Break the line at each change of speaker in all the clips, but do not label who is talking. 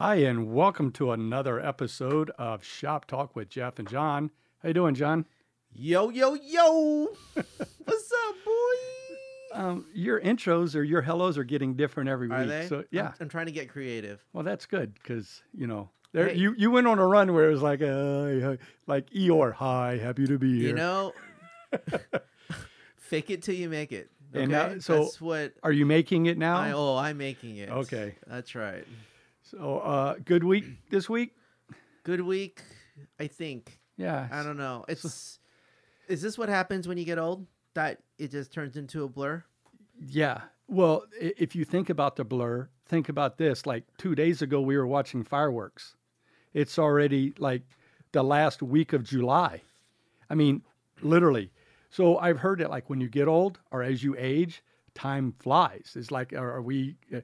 Hi, and welcome to another episode of Shop Talk with Jeff and John. How you doing, John?
Yo, yo, yo. What's up, boy?
Um, your intros or your hellos are getting different every
Are
week.
they?
So yeah,
I'm, I'm trying to get creative.
well that's good because you know there
Hey.
you you went on a run where it was like uh like Eeyore, hi, happy to be here.
You know, fake it till you make it. Okay?
And now- so-
That's what
are you making it now?
I, oh, I'm making it.
Okay.
That's right.
So uh, good week this week.
Good week, I think.
Yeah,
I don't know. It's Is this what happens when you get old? That it just turns into a blur?
Yeah. Well, if you think about the blur, think about this. Like two days ago, we were watching fireworks. It's already like the last week of July. I mean, literally. So I've heard that like when you get old or as you age, time flies. It's like, are, are we uh,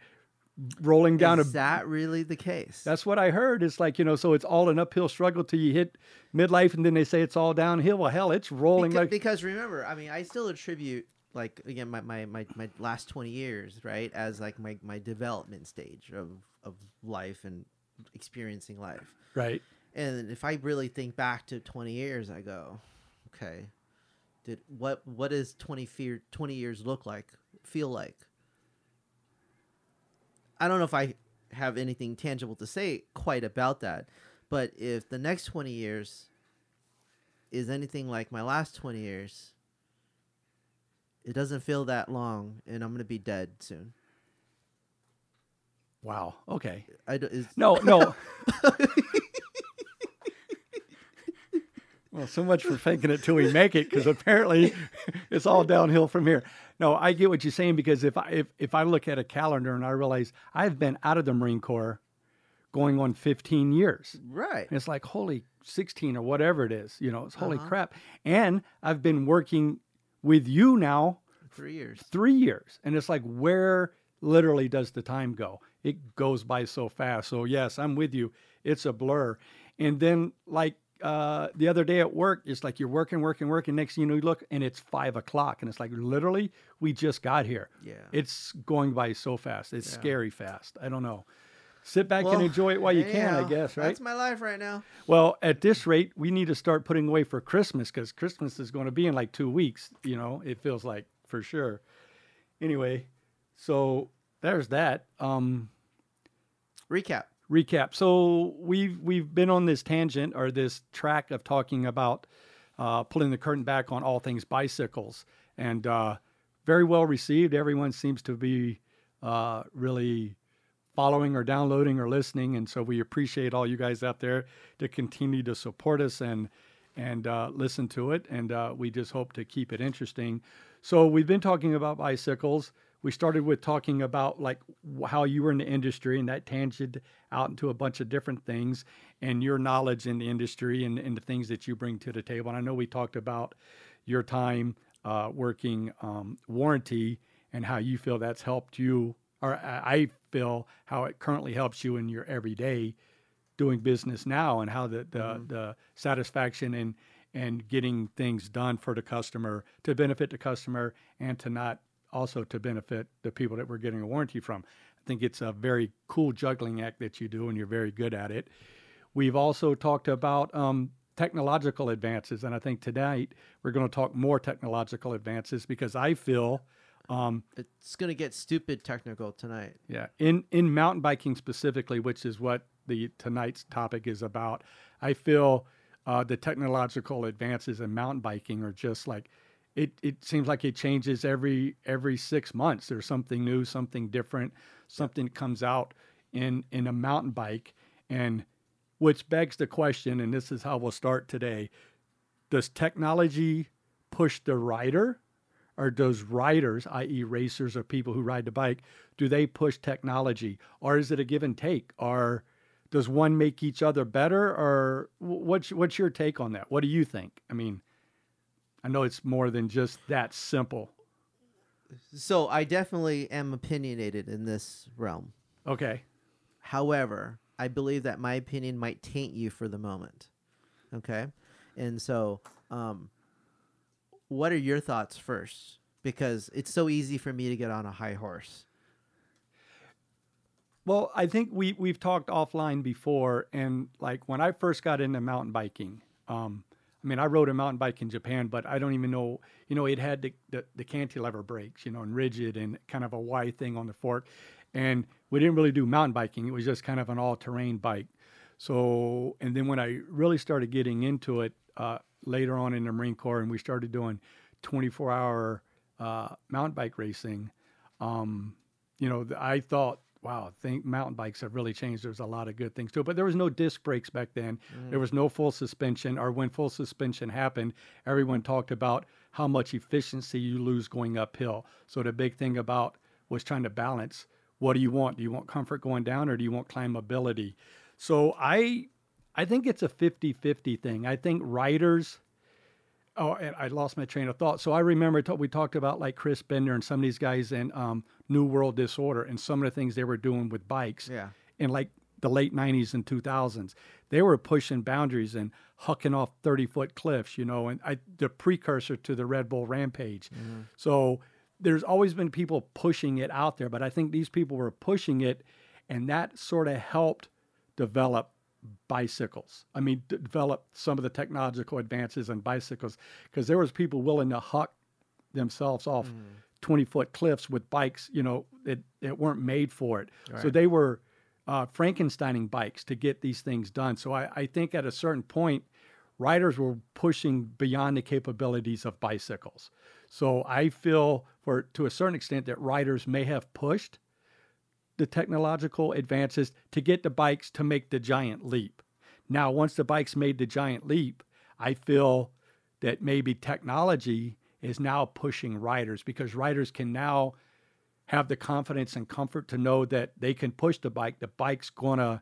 rolling down
Is
a?
that really the case?
That's what I heard. It's like you know, so it's all an uphill struggle till you hit midlife, and then they say it's all downhill. Well, hell, it's rolling
because,
like
because remember, I mean, I still attribute like again my, my, my, my last twenty years, right, as like my, my development stage of, of life and experiencing life.
right.
And if I really think back to twenty years, I go, okay, did what what does 20, fear, 20 years look like, feel like? I don't know if I have anything tangible to say quite about that, but if the next twenty years is anything like my last 20 years, it doesn't feel that long, and I'm gonna be dead soon.
Wow. Okay.
I do, is,
No, no. well, so much for faking it till we make it, because apparently it's all downhill from here. No, I get what you're saying because if I if, if I look at a calendar and I realize I've been out of the Marine Corps going on 15 years.
right.
And it's like holy 16 or whatever it is, you know, it's holy
Uh-huh.
crap. And I've been working with you now
Three years.
three years and it's like where literally does the time go it goes by so fast so yes i'm with you it's a blur and then like uh, the other day at work it's like you're working working working next thing you know you look and it's five o'clock and it's like literally we just got here
Yeah.
it's going by so fast it's
Yeah.
scary fast i don't know sit back
Well,
and enjoy it while you can i guess right
That's my life right now.
well, at this rate, we need to start putting away for Christmas because Christmas is going to be in like two weeks. You know, it feels like for sure. Anyway, so there's that. Um,
Recap.
Recap. So we've we've been on this tangent or this track of talking about uh, pulling the curtain back on all things bicycles, and uh, very well received. Everyone seems to be uh, really following or downloading or listening, and so we appreciate all you guys out there to continue to support us and and uh, listen to it. And uh, we just hope to keep it interesting. So we've been talking about bicycles. We started with talking about like how you were in the industry, and that tangent out into a bunch of different things, and your knowledge in the industry and, and the things that you bring to the table. And I know we talked about your time uh, working um, warranty and how you feel that's helped you, or I I feel how it currently helps you in your everyday doing business now and how the the, the satisfaction and and getting things done for the customer to benefit the customer and to not also to benefit the people that we're getting a warranty from. I think it's a very cool juggling act that you do and you're very good at it. We've also talked about um, technological advances, and I think tonight we're going to talk more technological advances because I feel um,
It's gonna get stupid technical tonight.
yeah, in in mountain biking specifically, which is what the tonight's topic is about, I feel uh, the technological advances in mountain biking are just like it. It seems like it changes every every six months. There's something new, something different, something comes out in in a mountain bike, and which begs the question, and this is how we'll start today: Does technology push the rider? or does riders, i.e., racers or people who ride the bike, do they push technology, or is it a give and take, or does one make each other better, or what's what's your take on that? What do you think? I mean, I know it's more than just that simple.
So I definitely am opinionated in this realm.
Okay,
However, I believe that my opinion might taint you for the moment. Okay? And so, um, what are your thoughts first? Because it's so easy for me to get on a high horse.
Well, I think we we've talked offline before, and like when I first got into mountain biking, um, I mean, I rode a mountain bike in Japan, but I don't even know, you know, it had the, the, the cantilever brakes, you know, and rigid and kind of a Y thing on the fork, and we didn't really do mountain biking. It was just kind of an all-terrain bike. So, and then when I really started getting into it uh, later on in the Marine Corps, and we started doing 24-hour uh, mountain bike racing, um, you know, I thought, wow, think mountain bikes have really changed. There's a lot of good things to it, but there was no disc brakes back then.
Mm.
There was no full suspension, or when full suspension happened, everyone talked about how much efficiency you lose going uphill. So the big thing about was trying to balance. What do you want? Do you want comfort going down, or do you want climbability? So I, I think it's a 50-50 thing. I think riders Oh, and I lost my train of thought. So I remember t- we talked about like Chris Bender and some of these guys in um, New World Disorder and some of the things they were doing with bikes
Yeah.
in like the late 90s and 2000s. They were pushing boundaries and hucking off 30 foot cliffs, you know, and I, the precursor to the Red Bull Rampage. So there's always been people pushing it out there, but I think these people were pushing it and that sort of helped develop bicycles. I mean, develop some of the technological advances in bicycles because there was people willing to huck themselves off 20 foot cliffs with bikes, you know, that, that weren't made for it. So they were uh, Frankensteining bikes to get these things done. So I, I think at a certain point, riders were pushing beyond the capabilities of bicycles. So I feel for to a certain extent that riders may have pushed the technological advances to get the bikes to make the giant leap. Now, once the bikes made the giant leap, I feel that maybe technology is now pushing riders because riders can now have the confidence and comfort to know that they can push the bike. The bike's going to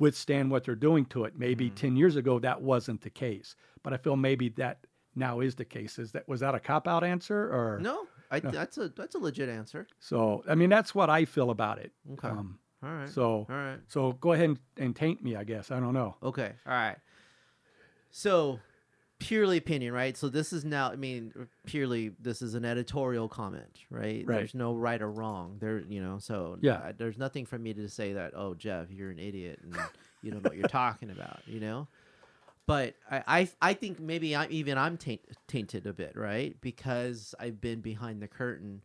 withstand what they're doing to it. Maybe mm-hmm. 10 years ago that wasn't the case, but I feel maybe that now is the case. Is that was that a cop out answer or
No, I, that's a that's a legit answer.
so? I mean, that's what I feel about it.
Okay.
Um,
All right.
so
All right.
so go ahead and, and taint me, I guess. I don't know.
Okay. All right. So, purely opinion, right? So this is now. I mean, purely this is an editorial comment, right?
Right.
There's no right or wrong. There, you know. So
Yeah.
uh, there's nothing for me to say that. Oh, Jeff, you're an idiot and you don't know what you're talking about. You know. But I, I, I think maybe I even I'm taint, tainted a bit, right? Because I've been behind the curtain.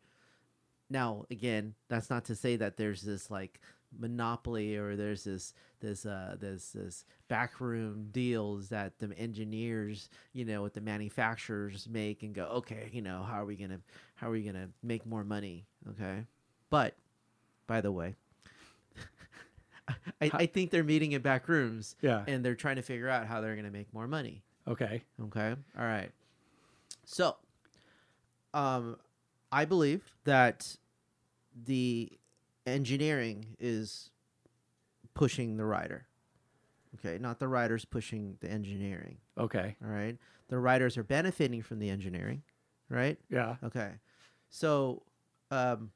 Now, again, that's not to say that there's this like monopoly or there's this this uh this this backroom deals that the engineers you know with the manufacturers make and go okay you know how are we gonna how are we gonna make more money okay but by the way I, I think they're meeting in back rooms
Yeah.
and they're trying to figure out how they're going to make more money.
Okay.
Okay. All right. So, um, I believe that the engineering is pushing the rider. Okay. Not the riders pushing the engineering.
Okay.
All right. The riders are benefiting from the engineering. Right.
Yeah.
Okay. So, um,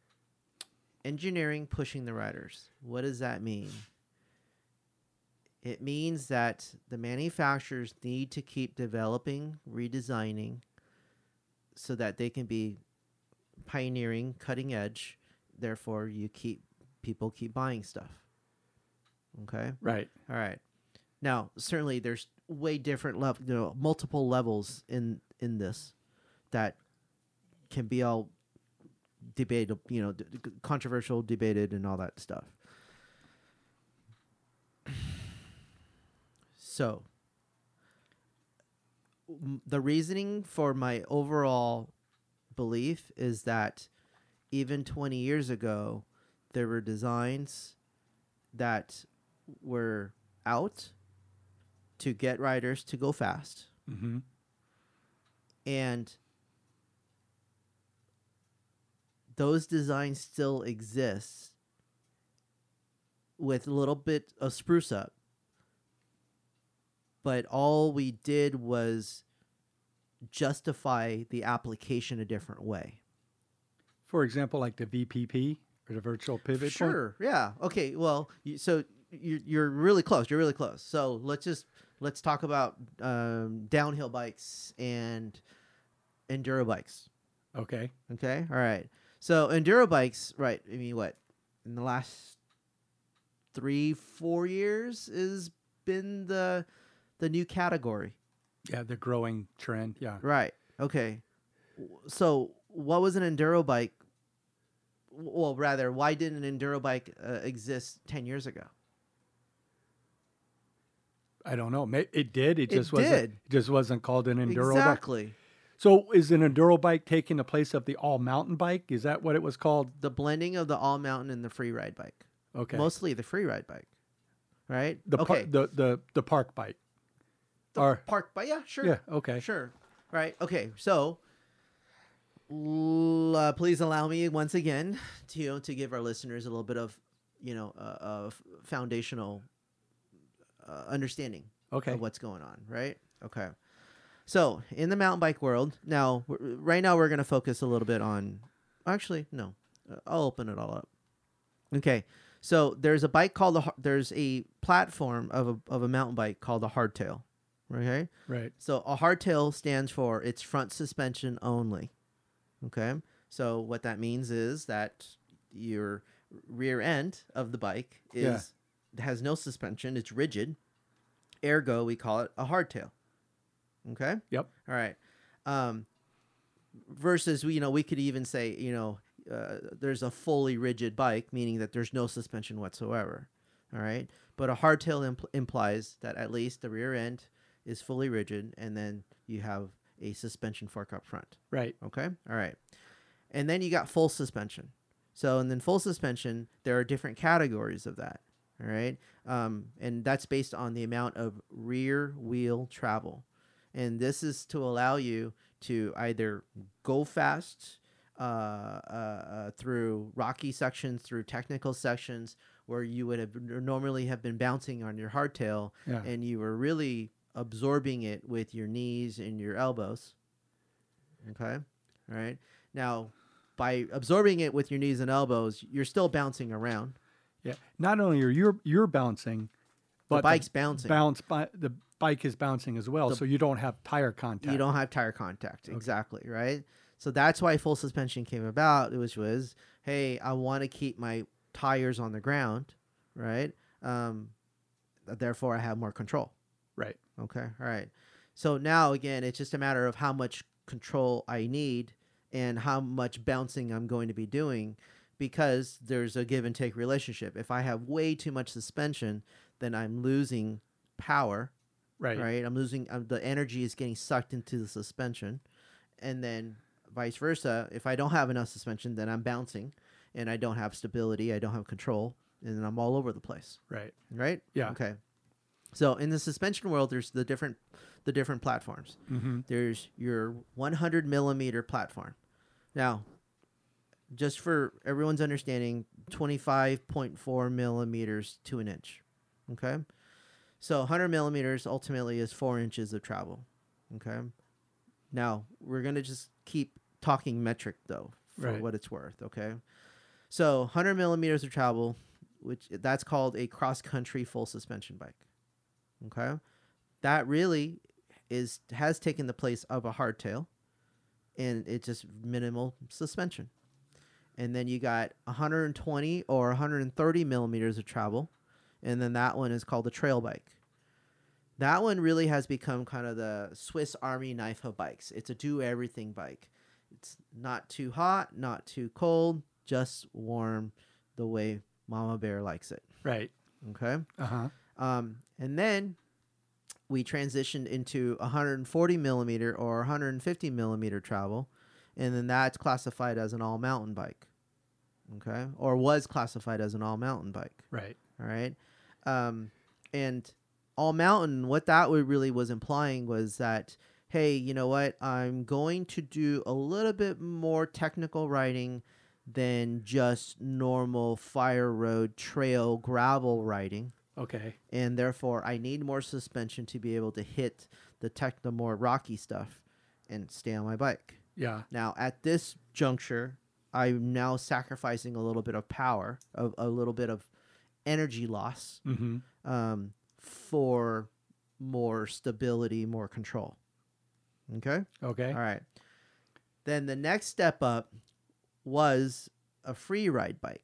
engineering pushing the riders. What does that mean? It means that the manufacturers need to keep developing, redesigning, so that they can be pioneering, cutting edge. Therefore, you keep people keep buying stuff. Okay.
Right.
All right. Now, certainly, there's way different level, you know, multiple levels in in this that can be all debated, you know, d- controversial, debated, and all that stuff. So, m- the reasoning for my overall belief is that even 20 years ago, there were designs that were out to get riders to go fast
Mm-hmm.
and those designs still exist with a little bit of spruce up but all we did was justify the application a different way
For example, like the VPP or the virtual pivot. point?
Sure. Yeah. Okay. Well, you, so you're you're really close. You're really close. So let's just let's talk about um, downhill bikes and enduro bikes.
Okay.
Okay. All right. So enduro bikes, right? I mean, what in the last three, four years has been the the new category.
Yeah, the growing trend. Yeah.
Right. Okay. So, what was an enduro bike? Well, rather, why didn't an enduro bike uh, exist ten years ago?
I don't know. It did. It
It
just wasn't. It just wasn't called an enduro bike. So is an enduro bike taking the place of the all mountain bike? Is that what it was called?
The blending of the all mountain and the free ride bike.
Okay.
Mostly the free ride bike. Right.
the par-
okay.
the the the park bike.
The
or
park bike. Yeah. Sure.
yeah. Okay.
Sure. Right. Okay. So, l- uh, please allow me once again to to give our listeners a little bit of you know uh, of foundational uh, understanding
Okay.
of what's going on. Right. Okay. So in the mountain bike world, now right now we're going to focus a little bit on. Actually, no. Uh, I'll open it all up. Okay. So there's a bike called a there's a platform of a of a mountain bike called a hardtail. Okay.
Right.
So a hardtail stands for its front suspension only. Okay. So what that means is that your rear end of the bike
Yeah.
is has no suspension. It's rigid. Ergo, we call it a hardtail. Okay.
Yep.
All right. Um, versus, you know, we could even say, you know, uh, there's a fully rigid bike, meaning that there's no suspension whatsoever. All right. But a hardtail impl- implies that at least the rear end is fully rigid, and then you have a suspension fork up front.
Right.
Okay. All right. And then you got full suspension. So, and then full suspension, there are different categories of that. All right. Um, and that's based on the amount of rear wheel travel. And this is to allow you to either go fast uh, uh, uh, through rocky sections, through technical sections where you would have normally have been bouncing on your hardtail
Yeah.
and you were really absorbing it with your knees and your elbows. Okay. All right. Now, by absorbing it with your knees and elbows, you're still bouncing around.
Yeah. Not only are you you're bouncing, but
the bike's bouncing.
bounce bi- the bike is bouncing as well,
The-
so you don't have tire contact.
You don't have tire contact. Exactly. Right. So that's why full suspension came about, which was, hey, I want to keep my tires on the ground. Right. Um, therefore, I have more control.
Right.
Okay. All right. So now again, it's just a matter of how much control I need and how much bouncing I'm going to be doing because there's a give and take relationship. If I have way too much suspension, then I'm losing power,
Right.
right? I'm losing um, the energy is getting sucked into the suspension. And then vice versa, if I don't have enough suspension, then I'm bouncing and I don't have stability, I don't have control, and then I'm all over the place
Right.
right?
Yeah.
Okay. So in the suspension world, there's the different the different platforms.
Mm-hmm.
There's your 100 millimeter platform. Now, just for everyone's understanding, 25.4 millimeters to an inch. Okay. So 100 millimeters ultimately is four inches of travel. Okay. Now we're gonna just keep talking metric though, for
Right.
what it's worth. Okay. So 100 millimeters of travel, which that's called a cross country full suspension bike. Okay. That really is has taken the place of a hardtail, and it's just minimal suspension. And then you got 120 or 130 millimeters of travel, and then that one is called a trail bike. That one really has become kind of the Swiss Army knife of bikes. It's a do everything bike. It's not too hot, not too cold, just warm the way Mama Bear likes it.
Right.
Okay.
Uh huh.
Um, and then we transitioned into 140 millimeter or 150 millimeter travel, and then that's classified as an all mountain bike. Okay, or was classified as an all mountain bike.
Right.
All right, um, and all mountain. What that really was implying was that hey, you know what? I'm going to do a little bit more technical riding than just normal fire road trail gravel riding
Okay.
and therefore I need more suspension to be able to hit the tech the more rocky stuff and stay on my bike.
Yeah.
Now at this juncture, I'm now sacrificing a little bit of power, a, a little bit of energy loss
Mm-hmm.
um, for more stability, more control. Okay.
Okay.
All right. Then the next step up was a free ride bike.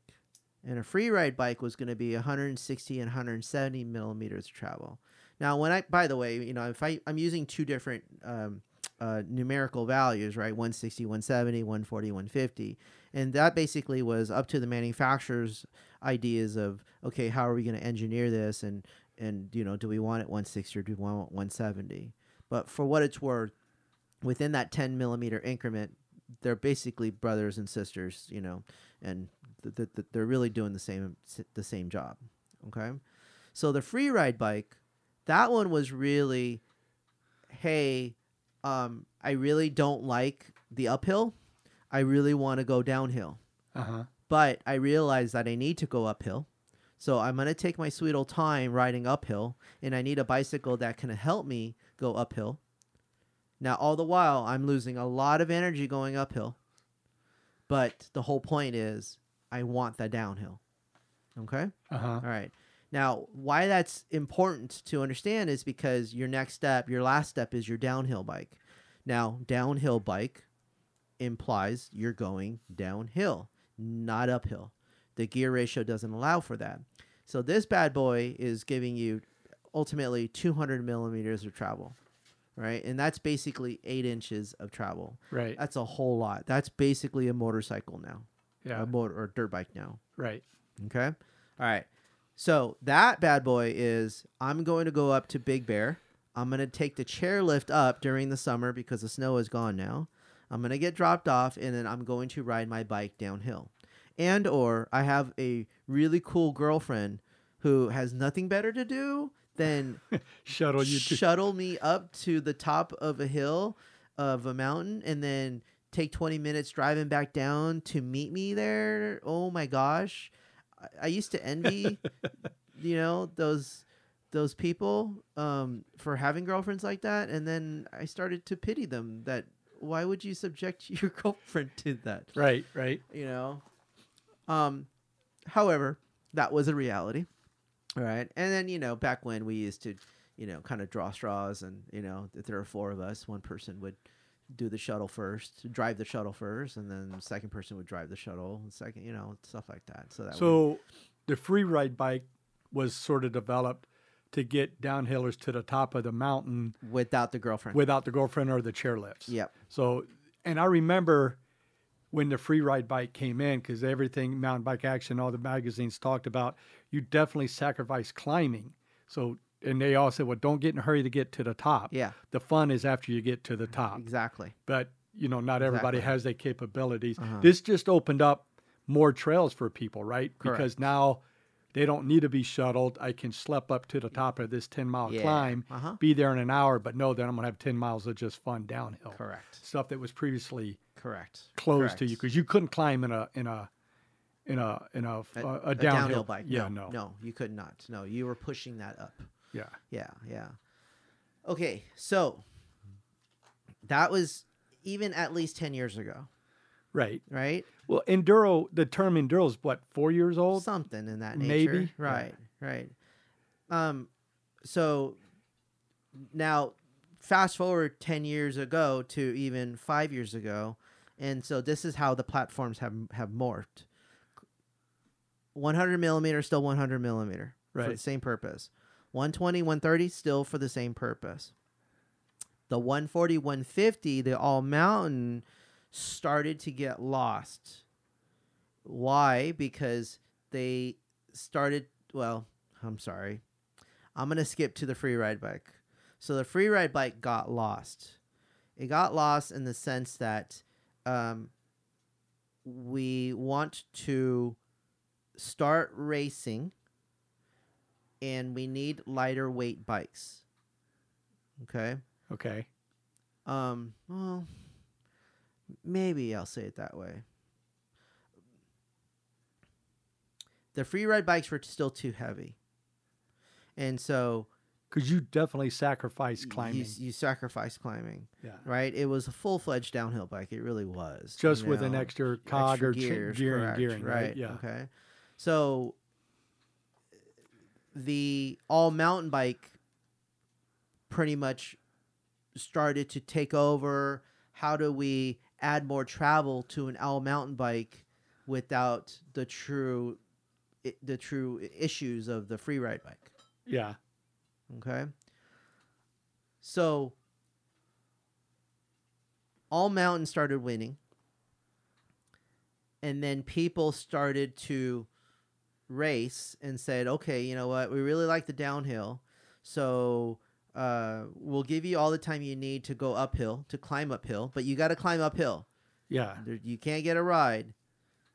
and a free ride bike was going to be 160 and 170 millimeters of travel. Now, when I, by the way, you know, if I, I'm using two different um, uh, numerical values, right? 160, 170, 140, 150. And that basically was up to the manufacturer's ideas of, okay, how are we going to engineer this? And, and, you know, do we want it 160 or do we want 170? But for what it's worth, within that 10 millimeter increment, they're basically brothers and sisters, you know, and th- th- th- they're really doing the same the same job. Okay, so the free ride bike, that one was really, hey, um, I really don't like the uphill. I really want to go downhill,
Uh huh.
but I realize that I need to go uphill. So I'm gonna take my sweet old time riding uphill, and I need a bicycle that can help me go uphill. Now, all the while, I'm losing a lot of energy going uphill. But the whole point is, I want that downhill. Okay?
Uh huh.
All right. Now, why that's important to understand is because your next step, your last step is your downhill bike. Now, downhill bike implies you're going downhill, not uphill. The gear ratio doesn't allow for that. So, this bad boy is giving you ultimately 200 millimeters of travel, right? And that's basically eight inches of travel.
Right.
That's a whole lot. That's basically a motorcycle now,
Yeah.
a motor or dirt bike now.
Right.
Okay. All right. So that bad boy is I'm going to go up to Big Bear. I'm going to take the chairlift up during the summer because the snow is gone now. I'm going to get dropped off and then I'm going to ride my bike downhill. And or I have a really cool girlfriend who has nothing better to do than
Shuttle you
shuttle me up to the top of a hill of a mountain and then take 20 minutes driving back down to meet me there. Oh my gosh. I, I used to envy, you know, those those people um, for having girlfriends like that and then I started to pity them that why would you subject your girlfriend to that?
Right. Right.
you know. Um, however, that was a reality. All right, and then you know, back when we used to, you know, kind of draw straws, and you know, if there were four of us, one person would do the shuttle first, drive the shuttle first, and then the second person would drive the shuttle, and second, you know, stuff like that. So that would,
So the free ride bike was sort of developed to get downhillers to the top of the mountain
without the girlfriend.
without the girlfriend or the chairlifts.
yep.
So, and I remember when the free ride bike came in, because everything Mountain Bike Action, all the magazines talked about, you definitely sacrifice climbing. So, and they all said, well, don't get in a hurry to get to the top.
Yeah.
The fun is after you get to the top.
Exactly.
But, you know, not everybody
Exactly.
has the capabilities.
Uh-huh.
This just opened up more trails for people, right? Because now they don't need to be shuttled. I can schlep up to the top of this 10 mile
Yeah.
climb,
Uh-huh.
be there in an hour, but know that I'm going to have 10 miles of just fun downhill
Correct.
stuff that was previously
Correct.
closed to you because you couldn't climb in a in a in a in a, a, a downhill.
bike.
Yeah,
no,
no,
no, you could not. No, you were pushing that up.
yeah,
Yeah, yeah. Okay, so that was even at least 10 years ago,
right.
right?
Well, enduro. The term enduro is what four years old.
Something in that nature.
Maybe.
Right, right. Um so now fast forward 10 years ago to even 5 years ago, and so this is how the platforms have have morphed. 100 millimeter still 100 millimeter for the
Right.
same purpose. 120, 130 still for the same purpose. The 140, 150, the all mountain started to get lost. Why? Because they started, well, I'm sorry. I'm going to skip to the free ride bike. So the free ride bike got lost. It got lost in the sense that um, we want to start racing and we need lighter weight bikes. Okay.
Okay.
Um, well, maybe I'll say it that way. The free ride bikes were still too heavy. And so
Because you definitely sacrifice climbing.
You, you sacrifice climbing,
yeah.
right? It was a full fledged downhill bike. It really was.
Just
you
with an extra cog
extra
or
gears,
gearing,
correct,
gearing, right? Yeah.
Okay. So the all mountain bike pretty much started to take over. How do we add more travel to an all mountain bike without the true the true issues of the free ride bike.
Yeah.
Okay. So all mountain started winning. And then people started to race and said, okay, you know what? We really like the downhill. So uh, we'll give you all the time you need to go uphill, to climb uphill, but you got to climb uphill.
Yeah.
There, you can't get a ride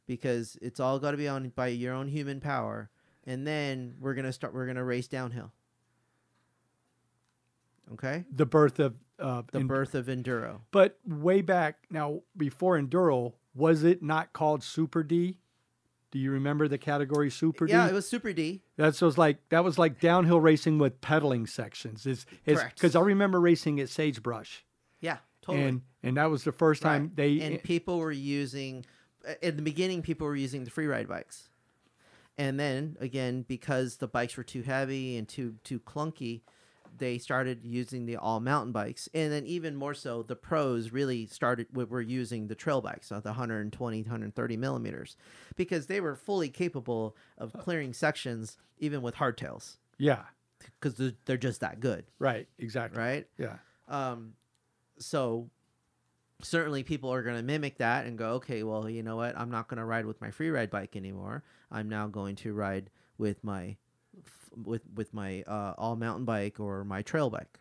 because it's all got to be on by your own human power. And then we're gonna start. We're gonna race downhill. Okay.
The birth of uh,
The
en-
birth of enduro.
But way back now, before enduro, was it not called Super D? Do you remember the category Super D?
Yeah, it was Super D.
That's was like that was like downhill racing with pedaling sections. Is is
Correct.
because I remember racing at Sagebrush,
Yeah, totally.
and and that was the first time
Right.
they
and people were using uh, in the beginning. People were using the free ride bikes, and then again because the bikes were too heavy and too too clunky, they started using the all mountain bikes, and then even more so, the pros really started were using the trail bikes, so the 120, 130 millimeters, because they were fully capable of clearing sections even with hardtails,
yeah
because they're, they're just that good,
right exactly
right?
yeah
Um, so certainly people are going to mimic that and go, okay, well, you know what? I'm not going to ride with my free ride bike anymore. I'm now going to ride with my with with my uh, all mountain bike or my trail bike.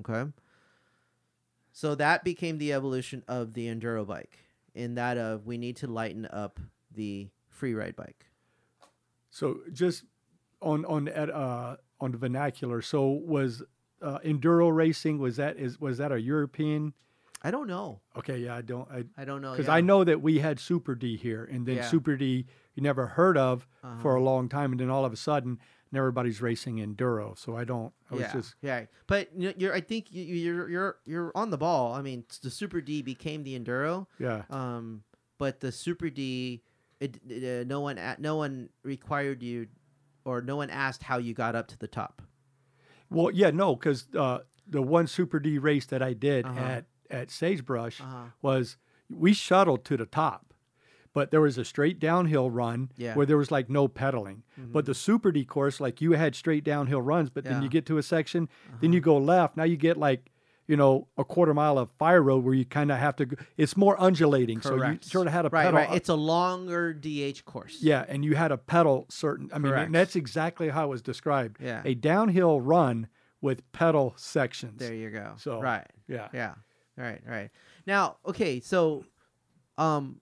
Okay. So that became the evolution of the enduro bike. In that of we need to lighten up the free ride bike.
So just on on at uh on the vernacular. So was uh, enduro racing was that is was that a European?
I don't know.
Okay, yeah, I don't I
I don't know
because
yeah.
I know that we had Super D here, and then
Yeah.
Super D you never heard of for
Uh-huh.
a long time, and then all of a sudden, and everybody's racing enduro. So I don't. I was
yeah,
just
yeah. But you- you're, I think you- you're, you're, you're on the ball. I mean, the Super D became the enduro.
yeah,
Um, but the Super D, it, it, uh, no one, a- no one required you, or no one asked how you got up to the top.
well, yeah, no, because uh, the one Super D race that I did
Uh-huh.
at at Sagebrush
Uh-huh.
was we shuttled to the top, but there was a straight downhill run
Yeah.
where there was like no pedaling. But the Super D course, like you had straight downhill runs, but then you get to a section, then you go left. Now you get like you know a quarter mile of fire road where you kind of have to. Go, it's more undulating, so you sort of had to
right,
pedal.
right. It's a longer DH course.
Yeah, and you had a pedal certain. I mean,
Correct.
and that's exactly how it was described.
Yeah.
a downhill run with pedal sections.
There you go.
So,
right.
Yeah,
Yeah. Right, right. Now, okay, so um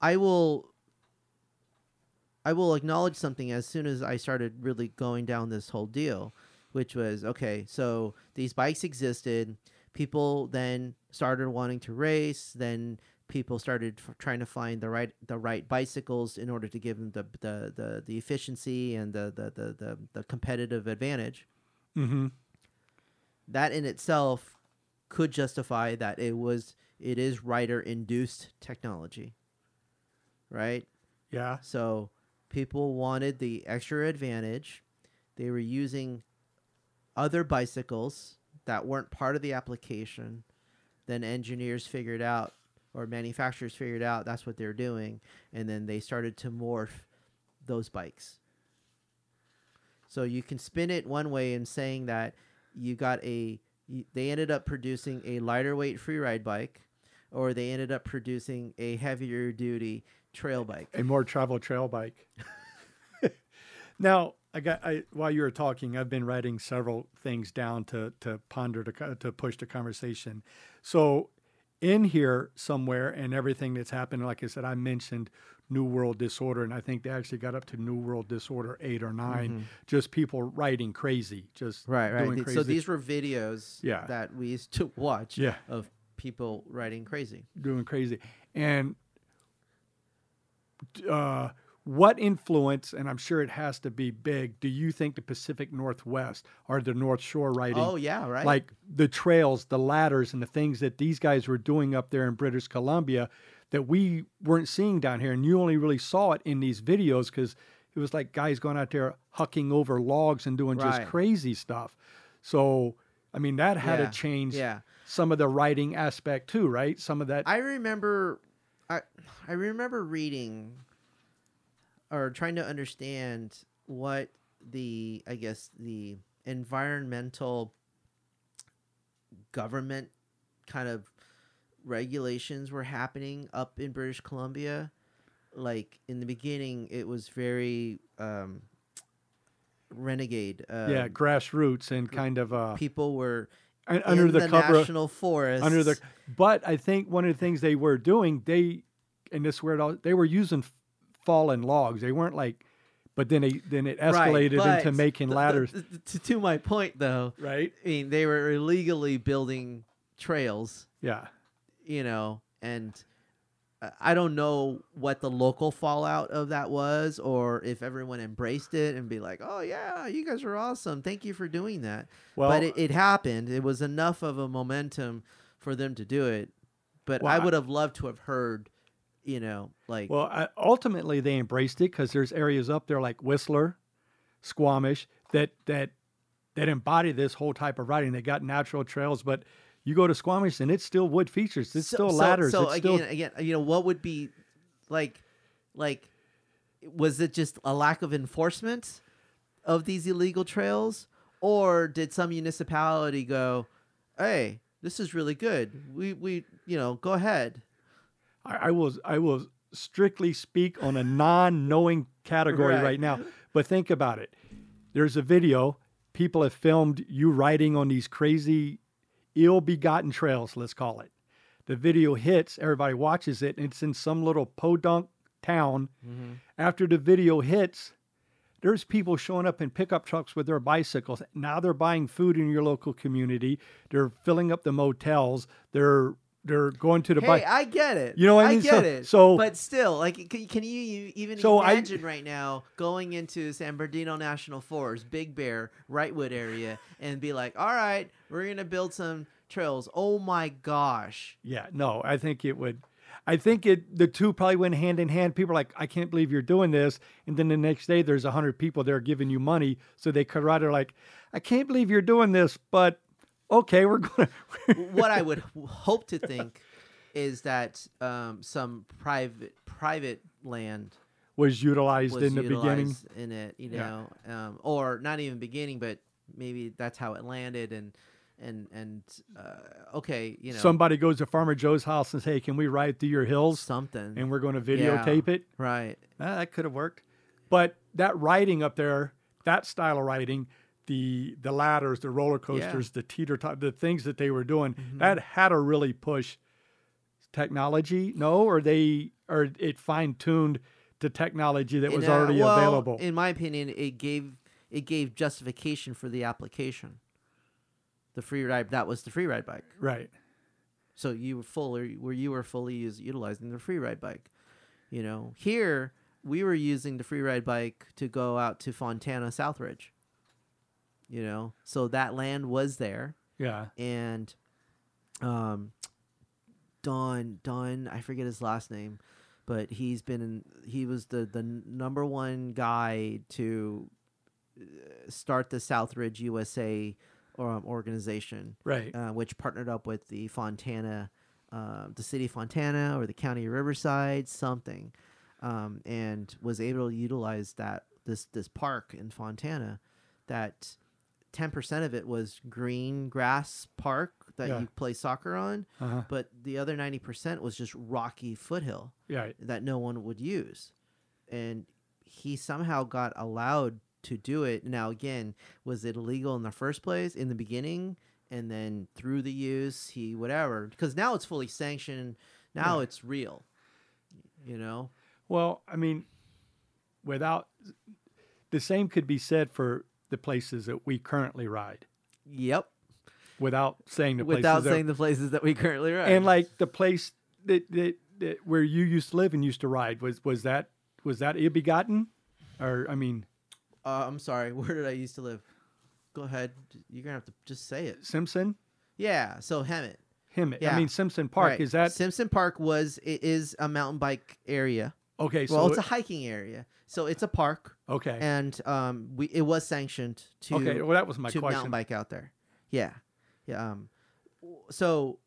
I will I will acknowledge something as soon as I started really going down this whole deal, which was okay, so these bikes existed, people then started wanting to race, then people started f- trying to find the right the right bicycles in order to give them the the the, the efficiency and the the, the the the competitive advantage.
Mm-hmm.
that in itself could justify that it was it is rider induced technology right?
Yeah,
so people wanted the extra advantage. They were using other bicycles that weren't part of the application. Then engineers figured out or manufacturers figured out that's what they're doing and then they started to morph those bikes. So you can spin it one way in saying that you got a they ended up producing a lighter weight free ride bike or they ended up producing a heavier duty trail bike
a more travel trail bike. now, I got I while you were talking, I've been writing several things down to to ponder to to push the conversation. So, in here somewhere, and everything that's happened, like I said, I mentioned New World Disorder, and I think they actually got up to New World Disorder eight or 9 Just people writing crazy, just
Mm-hmm. right right
doing crazy.
so these were videos
Yeah.
that we used to watch
Yeah.
of people riding crazy
doing crazy. And uh, what influence, and I'm sure it has to be big, do you think the Pacific Northwest or the North Shore riding?
oh yeah right
Like the trails, the ladders, and the things that these guys were doing up there in British Columbia that we weren't seeing down here. And you only really saw it in these videos because it was like guys going out there hucking over logs and doing just crazy stuff. So, I mean, that had
Yeah,
to change
yeah
some of the writing aspect too, right? Some of that.
I remember, I I remember reading or trying to understand what the I guess the environmental government kind of regulations were happening up in British Columbia. Like in the beginning, it was very um, renegade. Um,
yeah, grassroots and kind of uh,
people were
under the,
the,
cover of-
national forest.
under the. But I think one of the things they were doing, they, and this where it all, they were using fallen logs. They weren't like, but then they then it escalated
but
into making
the-
ladders,
the- to, to my point, though,
right?
I mean they were illegally building trails
Yeah,
you know, and I don't know what the local fallout of that was, or if everyone embraced it and be like, "Oh yeah, you guys are awesome, thank you for doing that."
well,
but it, it happened. It was enough of a momentum for them to do it. But
Well,
I would have loved to have heard, you know, like
Well, I, ultimately they embraced it because there's areas up there like Whistler, Squamish that that that embody this whole type of riding. They got natural trails, but you go to Squamish and it's still wood features. It's
So-
still ladders.
So,
it's
again,
still
again, you know, what would be like, like, was it just a lack of enforcement of these illegal trails, or did some municipality go, "Hey, this is really good. We, we, you know, go ahead."
I, I will I will strictly speak on a non-knowing category
Right.
right. now. But think about it. There's a video. People have filmed you riding on these crazy, ill-begotten trails. Let's call it. The video hits. Everybody watches it. And it's in some little podunk town. Mm-hmm. After the video hits, there's people showing up in pickup trucks with their bicycles. Now they're buying food in your local community. They're filling up the motels. They're they're going to the
Hey,
bike.
I get it.
You know what I
I
mean?
get
So-
it.
so-
but still, like, can, can you, even
So I-
imagine right now going into San Bernardino National Forest, Big Bear, Wrightwood area, and be like, "All right, we're gonna build some trails." Oh my gosh!
Yeah, no, I think it would. I think it the two probably went hand in hand. People are like, I can't believe you're doing this, and then the next day there's a hundred people there giving you money, so they could it like, I can't believe you're doing this, but okay, we're gonna.
what I would hope to think is that um, some private private land
was utilized
was
in the beginning.
in it, you
Yeah.
know, um, or not even beginning, but maybe that's how it landed, and and and uh, okay, you know,
Somebody goes to Farmer Joe's house and say, hey, "Can we ride through your hills?"
something,
And we're going to
Yeah.
videotape it.
right?
Ah, that could have worked. But that writing up there, that style of riding, the the ladders, the roller coasters, the teeter top, the things that they were doing,
Mm-hmm.
that had to really push technology. No, or they or it fine tuned to technology that was already
well,
available.
In my opinion, it gave it gave justification for the application. The free ride that was the free ride bike.
right.
So you were fully where you were fully use, utilizing the free ride bike. You know, here we were using the free ride bike to go out to Fontana Southridge. You know, so that land was there,
Yeah.
and um, Don Don I forget his last name, but he's been in, he was the the number one guy to uh, start the Southridge USA um, organization
Right.
uh, which partnered up with the Fontana, uh, the city of Fontana or the county of Riverside, something, um, and was able to utilize that this this park in Fontana, that ten percent of it was green grass park that
Yeah.
you play soccer on,
Uh-huh.
but the other ninety percent was just rocky foothill
Right.
that no one would use. And he somehow got allowed to do it. Now, again, was it illegal in the first place in the beginning? And then through the use, he whatever. Because now it's fully sanctioned. Now
Yeah.
it's real. You know?
Well, I mean, without the same could be said for the places that we currently ride,
Yep.
without saying the
Without
places that-
saying the places that we currently ride.
and like the place that, that, that where you used to live and used to ride was was that was that ill begotten or i mean
uh, I'm sorry. Where did I used to live? Go ahead. You're gonna have to just say it.
simpson
Yeah. So Hemet.
him
Yeah.
i mean simpson park
Right.
is that
Simpson Park was it is a mountain bike area.
Okay so
well, it's a hiking area, so it's a park,
okay
and um, we it was sanctioned to
okay well that was my
to mountain bike out there. Yeah, yeah. Um, w- so,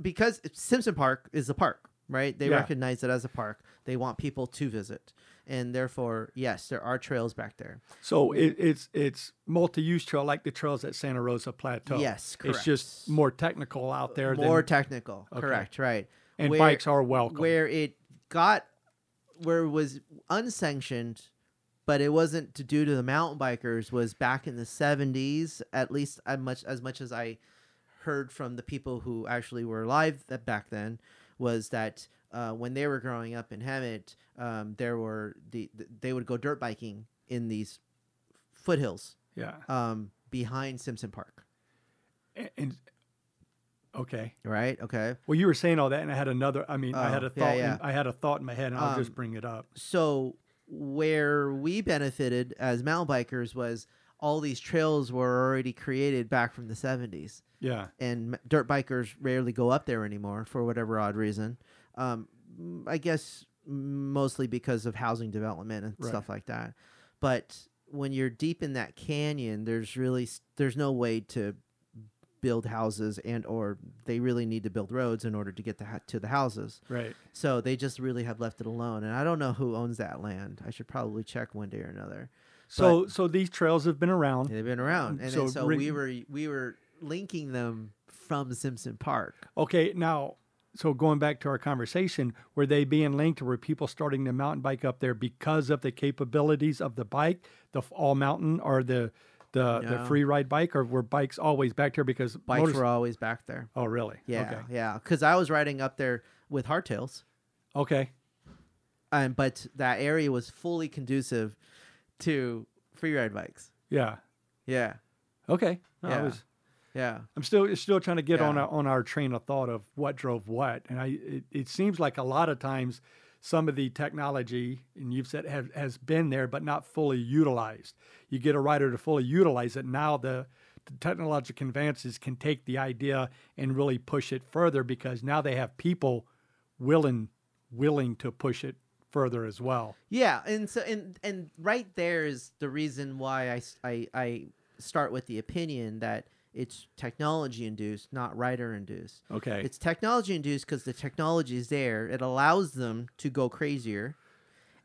because Simpson Park is a park, right? They
Yeah.
recognize it as a park. They want people to visit, and therefore, yes, there are trails back there.
So it, it's it's multi-use trail like the trails at Santa Rosa Plateau.
Yes, correct.
It's just more technical out there.
More
than,
technical,
Okay.
correct? Right.
and
where-
bikes are welcome.
Where it got, where it was unsanctioned, but it wasn't to due to the mountain bikers was back in the seventies. At least as much as much as I heard from the people who actually were alive that back then was that uh, when they were growing up in Hemet, um, there were the they would go dirt biking in these foothills
yeah.
um, behind Simpson Park.
And, and- okay.
Right. Okay.
Well, you were saying all that, and I had another. I mean, I had
Oh,
a thought.
yeah.
In, I had a thought in my head, and I'll just
Um,
bring it up.
so where we benefited as mountain bikers was all these trails were already created back from the 70s
Yeah.
and dirt bikers rarely go up there anymore for whatever odd reason um, i guess mostly because of housing development and
Right.
stuff like that but when you're deep in that canyon there's really there's no way to build houses and or they really need to build roads in order to get the, ha- to the houses
Right.
so they just really have left it alone. And I don't know who owns that land. I should probably check one day or another.
So so these trails have been around.
They've been around. And
So
so
ring-
we were we were linking them from Simpson Park.
Okay, now, so going back to our conversation, were they being linked, were people starting to mountain bike up there because of the capabilities of the bike, the all mountain, or the the, the free ride bike, or were bikes always back there because
Bikes
motors-
were always back there.
Oh, really?
Yeah,
Okay.
yeah. Because I was riding up there with hardtails,
Okay.
um, but that area was fully conducive to free ride bikes.
Yeah.
Yeah,
Okay. No, I
Yeah.
was,
yeah.
I'm still still trying to get on
Yeah.
our, on our train of thought of what drove what, and I it, it seems like a lot of times some of the technology, and you've said have, has been there but not fully utilized. You get a rider to fully utilize it. Now the, the technological advances can take the idea and really push it further because now they have people willing willing to push it further as well.
Yeah, and so and and right there is the reason why I I, I start with the opinion that it's technology induced, not rider induced.
Okay.
It's technology induced because the technology is there. It allows them to go crazier,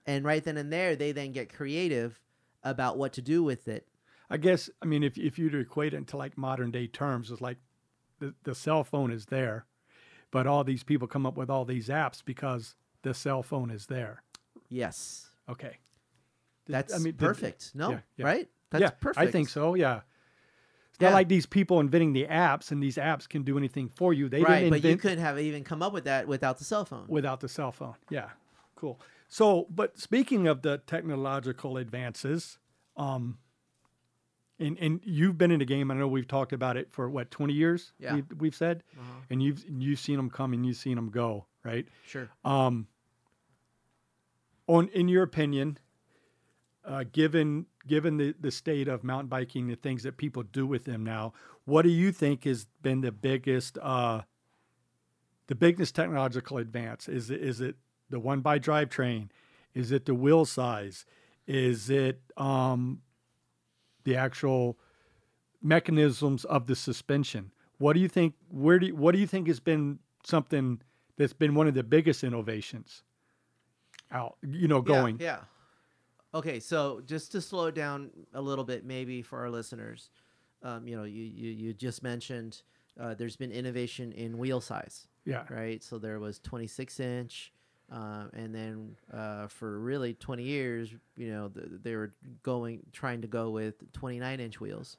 and right then and there, they then get creative about what to do with it.
I guess I mean if if you to equate it into like modern day terms, it's like the, the cell phone is there, but all these people come up with all these apps because the cell phone is there.
Yes,
Okay.
That's
I mean, did-
perfect. no,
yeah, yeah.
right? That's
yeah,
perfect.
I think so. Yeah.
Yeah.
not like these people inventing the apps, and these apps can do anything for you. They
right,
didn't
but you couldn't have even come up with that without the cell phone.
without the cell phone. Yeah, cool. So, but speaking of the technological advances, um, and and you've been in the game. I know we've talked about it for what twenty years.
Yeah.
we've, we've said,
Uh-huh.
and you've you've seen them come and you've seen them go, right?
Sure.
Um, on in your opinion, uh, given given the, the state of mountain biking, the things that people do with them now, what do you think has been the biggest uh, the biggest technological advance? Is it is it the one by drivetrain? Is it the wheel size? Is it um, the actual mechanisms of the suspension? What do you think? Where do you, what do you think has been something that's been one of the biggest innovations out? You know, going.
Yeah, yeah. Okay, so just to slow down a little bit, maybe for our listeners, um, you know, you, you, you just mentioned uh, there's been innovation in wheel size,
Yeah.
right? So there was 26 inch, uh, and then uh, for really 20 years, you know, th- they were going trying to go with 29 inch wheels.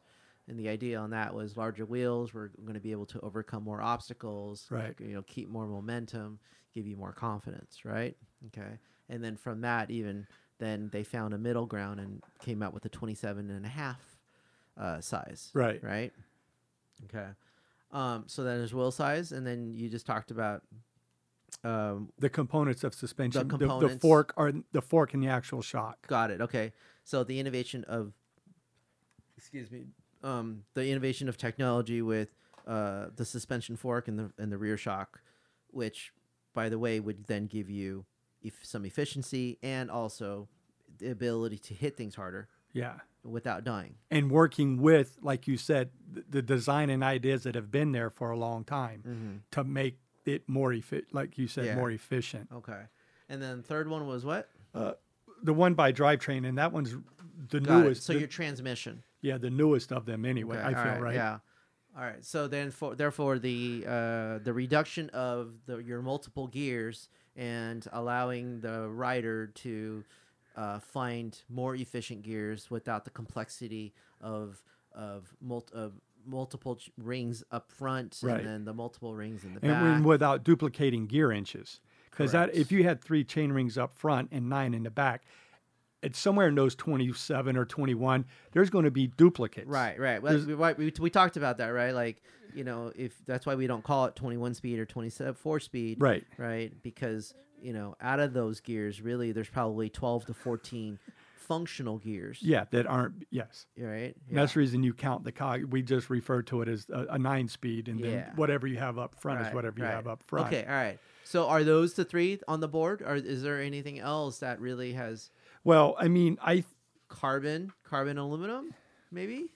And the idea on that was larger wheels were going to be able to overcome more obstacles,
Right.
You know, keep more momentum, give you more confidence, right? Okay. And then from that, even then they found a middle ground and came out with a 27 and a half uh, size.
Right.
Right. Okay. Um, so then there's wheel size, and then you just talked about um,
The components of suspension, the, the
components.
fork, or the fork and the actual shock.
Got it. Okay. So the innovation of, excuse me, um, the innovation of technology with uh, the suspension fork and the and the rear shock, which, by the way, would then give you some efficiency and also the ability to hit things harder
Yeah.
without dying.
And working with, like you said, the, the design and ideas that have been there for a long time
Mm-hmm.
to make it more efficient, like you said,
Yeah.
more efficient.
Okay. And then third one was what?
The one by drivetrain, and that one's the
Got it.
newest.
So
the-
your transmission.
yeah, the newest of them anyway.
Okay,
I feel
all
right.
Yeah. All right. So then, for therefore, the uh, the reduction of the your multiple gears and allowing the rider to uh, find more efficient gears without the complexity of of, mul- of multiple ch- rings up front
Right.
and then the multiple rings in the
and
back.
when, without duplicating gear inches. Because that, if you had three chain rings up front and nine in the back, it's somewhere in those twenty-seven or twenty-one. There's going to be duplicates.
Right, right. Well, we, we, we talked about that, right? Like, you know, if that's why we don't call it 21 speed or 24 speed,
Right.
right? Because, you know, out of those gears, really, there's probably 12 to 14 functional gears,
Yeah, that aren't. Yes.
right?
And That's the reason you count the cog. We just refer to it as a, a nine-speed, and
Yeah.
then whatever you have up front is
Right,
whatever you have up front.
Okay, all right. So are those the three on the board, or is there anything else that really has
Well, I mean, I
carbon, carbon aluminum, maybe?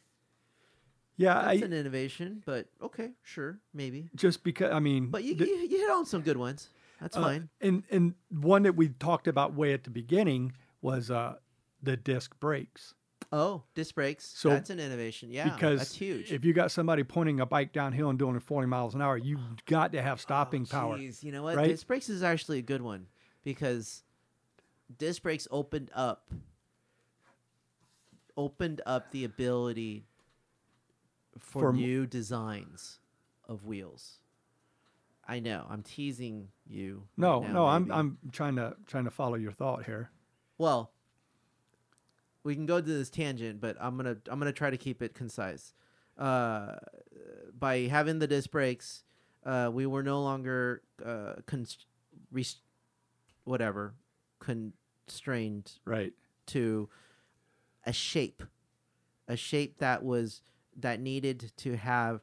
yeah,
That's
I
an innovation, but okay, sure, maybe.
just because I mean,
But you,
the-
you, you hit on some good ones. That's
uh,
fine.
And and one that we talked about way at the beginning was uh, the disc brakes.
Oh, disc brakes.
So-
that's an innovation. Yeah,
because
that's huge.
if you got somebody pointing a bike downhill and doing it 40 miles an hour, you've got to have stopping
Oh,
power.
You know what?
right?
Disc brakes is actually a good one because disc brakes opened up opened up the ability for,
For m-
new designs of wheels. I know. I'm teasing you.
No,
right now,
no, I'm. I'm trying to trying to follow your thought here.
Well, we can go to this tangent, but I'm gonna I'm gonna try to keep it concise. Uh, by having the disc brakes, uh, we were no longer uh, const- rest- whatever constrained
Right.
to a shape, a shape that was that needed to have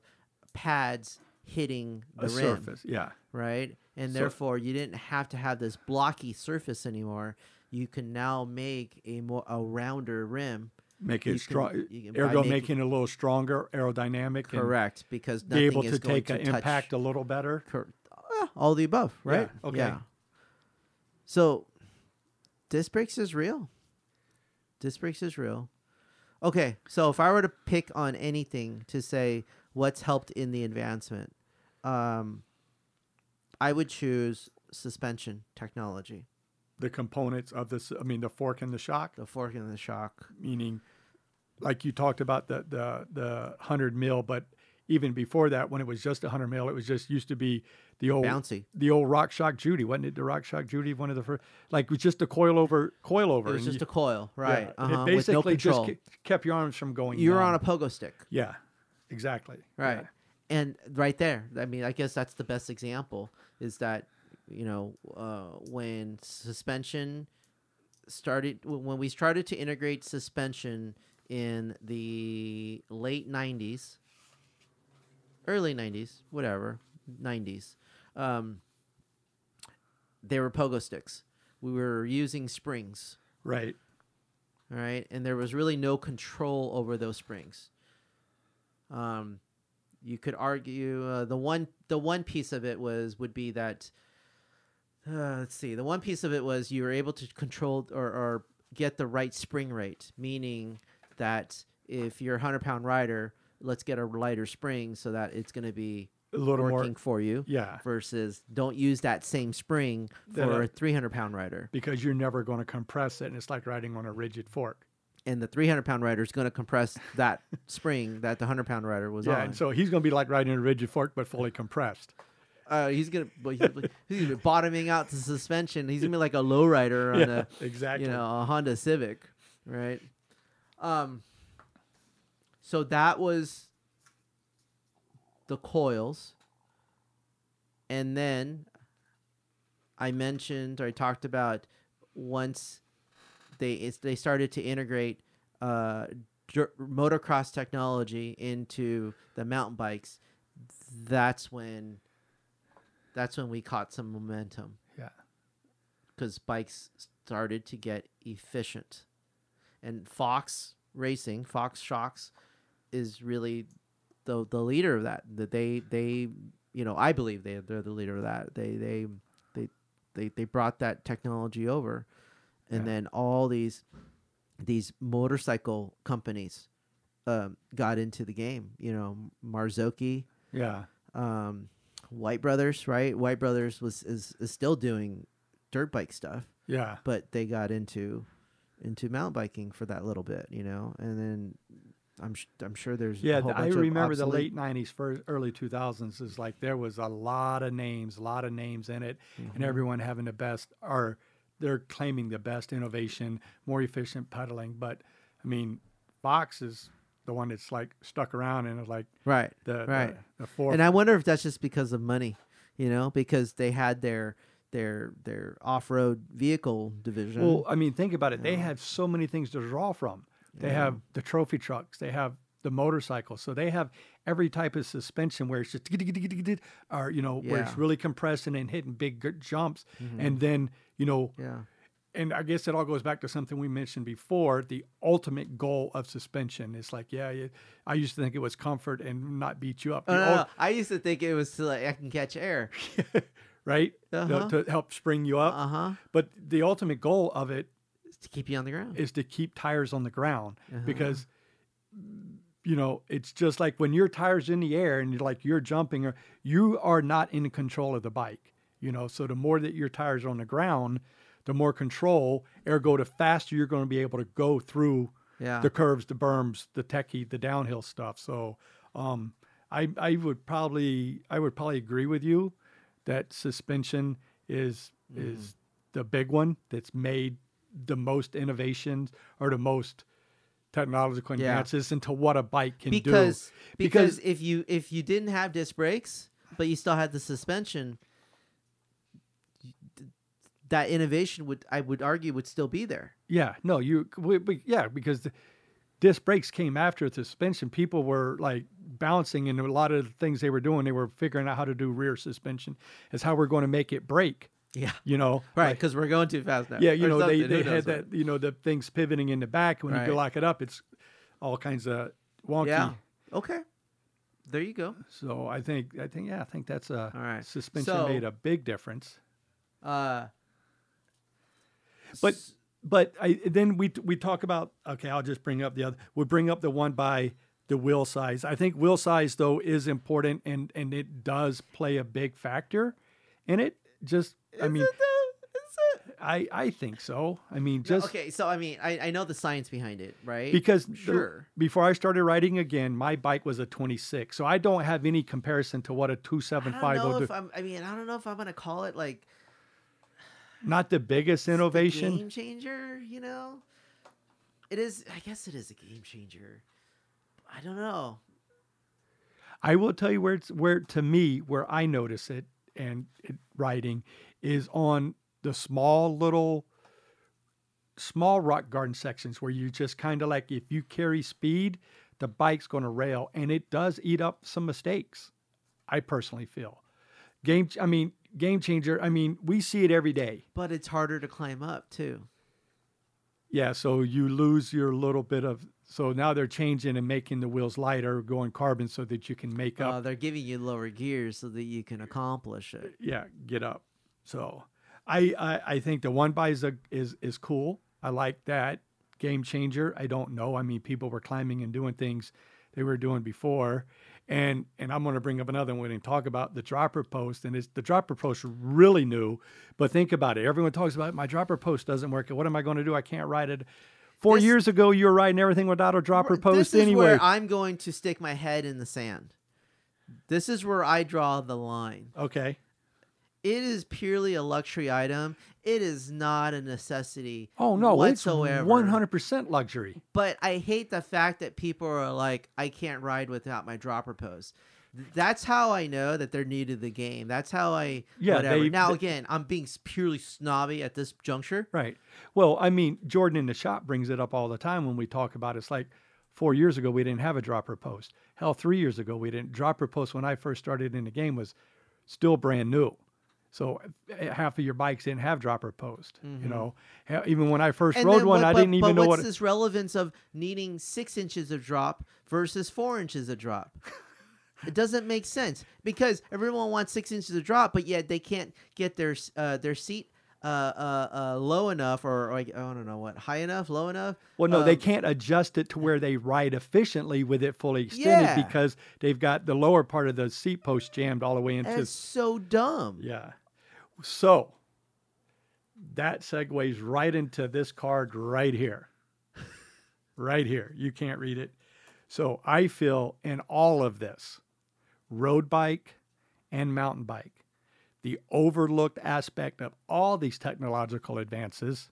pads hitting the
a
rim
surface. Yeah.
right? And
So-
therefore, you didn't have to have this blocky surface anymore. You can now make a more a rounder rim.
Make it strong.
you can- by
Ergo,
making-
making it a little stronger, aerodynamic,
Correct, because
be able
is
to
going
take
to
an impact a little better.
Cor- uh, all the above, right?
Yeah, okay.
So, disc brakes is real. Disc brakes is real. Okay, so if I were to pick on anything to say what's helped in the advancement, um, I would choose suspension technology,
The components of this, I mean, the fork and the shock,
the fork and the shock.
meaning, like you talked about the the the hundred mil, but even before that, when it was just a hundred mil, it was just used to be the old
Bouncy.
the old RockShox Judy, wasn't it? The RockShox Judy, one of the first, like it was just a coil over coil over.
It was just
you-
a coil,
yeah,
right?
it
uh-huh, with no
basically
control.
just kept your arms from going.
You're on a pogo stick,
yeah, exactly.
right?
Yeah.
And right there, I mean, I guess that's the best example is that you know uh, when suspension started when we started to integrate suspension in the late 90s early 90s whatever 90s um, they were pogo sticks. We were using springs.
Right.
all right? And there was really no control over those springs. Um you could argue uh, the one the one piece of it was would be that uh, let's see the one piece of it was you were able to control or, or get the right spring rate meaning that if you're a 100 pound rider let's get a lighter spring so that it's going to be
A little
working
more.
for you
Yeah,
versus don't use that same spring
That
for a 300 pound rider
because you're never going to compress it, and it's like riding on a rigid fork.
and the 300 pound rider is going to compress that spring that the 100 pound rider was
Yeah,
on.
and so he's going to be like riding a rigid fork, but fully compressed.
uh, he's gonna he's, he's gonna be bottoming out the suspension. He's gonna be like a low rider on
Yeah,
a
exactly.
you know a Honda Civic, right? Um. So that was the coils, and then I mentioned or I talked about once they they started to integrate uh, motocross technology into the mountain bikes. That's when that's when we caught some momentum
Yeah.
because bikes started to get efficient. And Fox Racing, Fox Shocks, is really the the leader of that. That they they you know, I believe they they're the leader of that. They they they they they brought that technology over, and
Yeah.
then all these these motorcycle companies um, got into the game. You know, Marzocchi,
Yeah.
um, White Brothers, right? White Brothers was is, is still doing dirt bike stuff,
Yeah.
but they got into into mountain biking for that little bit, you know, and then. I'm sh- I'm sure there's a
Yeah, I remember the late '90s, first early 2000s is like there was a lot of names, a lot of names in it,
Mm-hmm.
and everyone having the best, or they're claiming the best innovation, more efficient pedaling. But I mean, Fox is the one that's like stuck around and is like
right
the
Right.
the, the fourth.
And I wonder if that's just because of money, you know, because they had their their their off road vehicle division.
Well, I mean, think about it. They
Yeah.
have so many things to draw from. They
Yeah.
have the trophy trucks. They have the motorcycles. So they have every type of suspension where it's just or you know where it's really compressing and hitting big jumps,
Mhm.
and then you know,
yeah,
and I guess it all goes back to something we mentioned before. The ultimate goal of suspension is like, yeah, it, I used to think it was comfort and not beat you up.
oh, no, no,
ul-
no. I used to think it was to like I can catch air.
right?
Uh-huh.
to help spring you up.
Uh huh.
But the ultimate goal of it
To keep you on the ground.
is to keep tires on the ground
Uh-huh.
because you know it's just like when your tires in the air and you're like you're jumping or you are not in control of the bike you know so the more that your tires are on the ground the more control ergo the faster you're going to be able to go through
yeah.
the curves the berms the techie the downhill stuff so um i i would probably i would probably agree with you that suspension is
Mm-hmm.
is the big one that's made the most innovations or the most technological
Yeah.
advances into what a bike can do
because because
Because-
if you if you didn't have disc brakes but you still had the suspension that innovation would I would argue would still be there.
Yeah, no, you, we, we, yeah, because the disc brakes came after the suspension. People were like bouncing, and a lot of the things they were doing, they were figuring out how to do rear suspension. Is how we're going to make it brake.
Yeah.
You know,
Right,
like-
because we're going too fast now.
yeah, you
Or
know, they,
something,
they had
knows what.
that, you know, the things pivoting in the back. When you
Right.
go lock it up, it's all kinds of wonky.
Yeah. Okay. There you go.
So I think, I think, yeah, I think that's a
All right.
suspension
So-
made a big difference.
Uh,
But
s-
but I then we we talk about okay, I'll just bring up the other. We'll bring up the one by the wheel size. I think wheel size though is important and and it does play a big factor in it. Just I mean,
it though? Is it?
I I think so. I mean, just
okay, so I mean, I, I know the science behind it, right?
because the-
sure.
before I started riding again, my bike was a 26, so I don't have any comparison to what a
I don't
275
know
will do.
I mean, I don't know if I'm gonna call it like
Not the biggest
the
innovation.
game changer. You know, it is. I guess it is a game changer. I don't know.
I will tell you where it's where to me where I notice it and it, riding is on the small little small rock garden sections where you just kind of like if you carry speed, the bike's going to rail and it does eat up some mistakes. I personally feel game. I mean game changer. I mean we see it every day.
But it's harder to climb up too.
Yeah, so you lose your little bit of. So now they're changing and making the wheels lighter, going carbon, so that you can make up
Uh, they're giving you lower gears so that you can accomplish it.
yeah, get up. So I I, I think the one by is, a, is is cool. I like that game changer. I don't know. I mean, people were climbing and doing things they were doing before, and and I'm going to bring up another one and talk about the dropper post. And it's the dropper post really new, but think about it. Everyone talks about my dropper post doesn't work. What am I going to do? I can't ride it. Four
This-
years ago, you were riding everything without a dropper post
This
is
where I'm going to stick my head in the sand. This is where I draw the line.
okay.
It is purely a luxury item. It is not a necessity.
Oh no,
whatsoever.
it's 100% luxury.
But I hate the fact that people are like, I can't ride without my dropper post. That's how I know that they're new to the game. That's how I
Yeah,
whatever.
they-
now
they-
again, I'm being purely snobby at this juncture.
Right. Well, I mean, Jordan in the shop brings it up all the time when we talk about it. It's like four years ago we didn't have a dropper post. Hell, three years ago we didn't. Dropper post when I first started in the game was still brand new. So eh, half of your bikes didn't have dropper post. You know, even when I first
Mm-hmm. And
rode one,
what-
I didn't even
but
know
what's
what.
this relevance of needing six inches of drop versus four inches of drop? It doesn't make sense because everyone wants six inches of drop, but yet they can't get their uh, their seat uh, uh, uh, low enough or like I don't know what high enough, low enough.
Well, no, they
Um,
can't adjust it to where they ride efficiently with it fully extended
Yeah.
because they've got the lower part of the seat post jammed all the way into.
That's so dumb.
Yeah. So that segues right into this card right here. right here. You can't read it. So I feel in all of this, road bike and mountain bike, the overlooked aspect of all these technological advances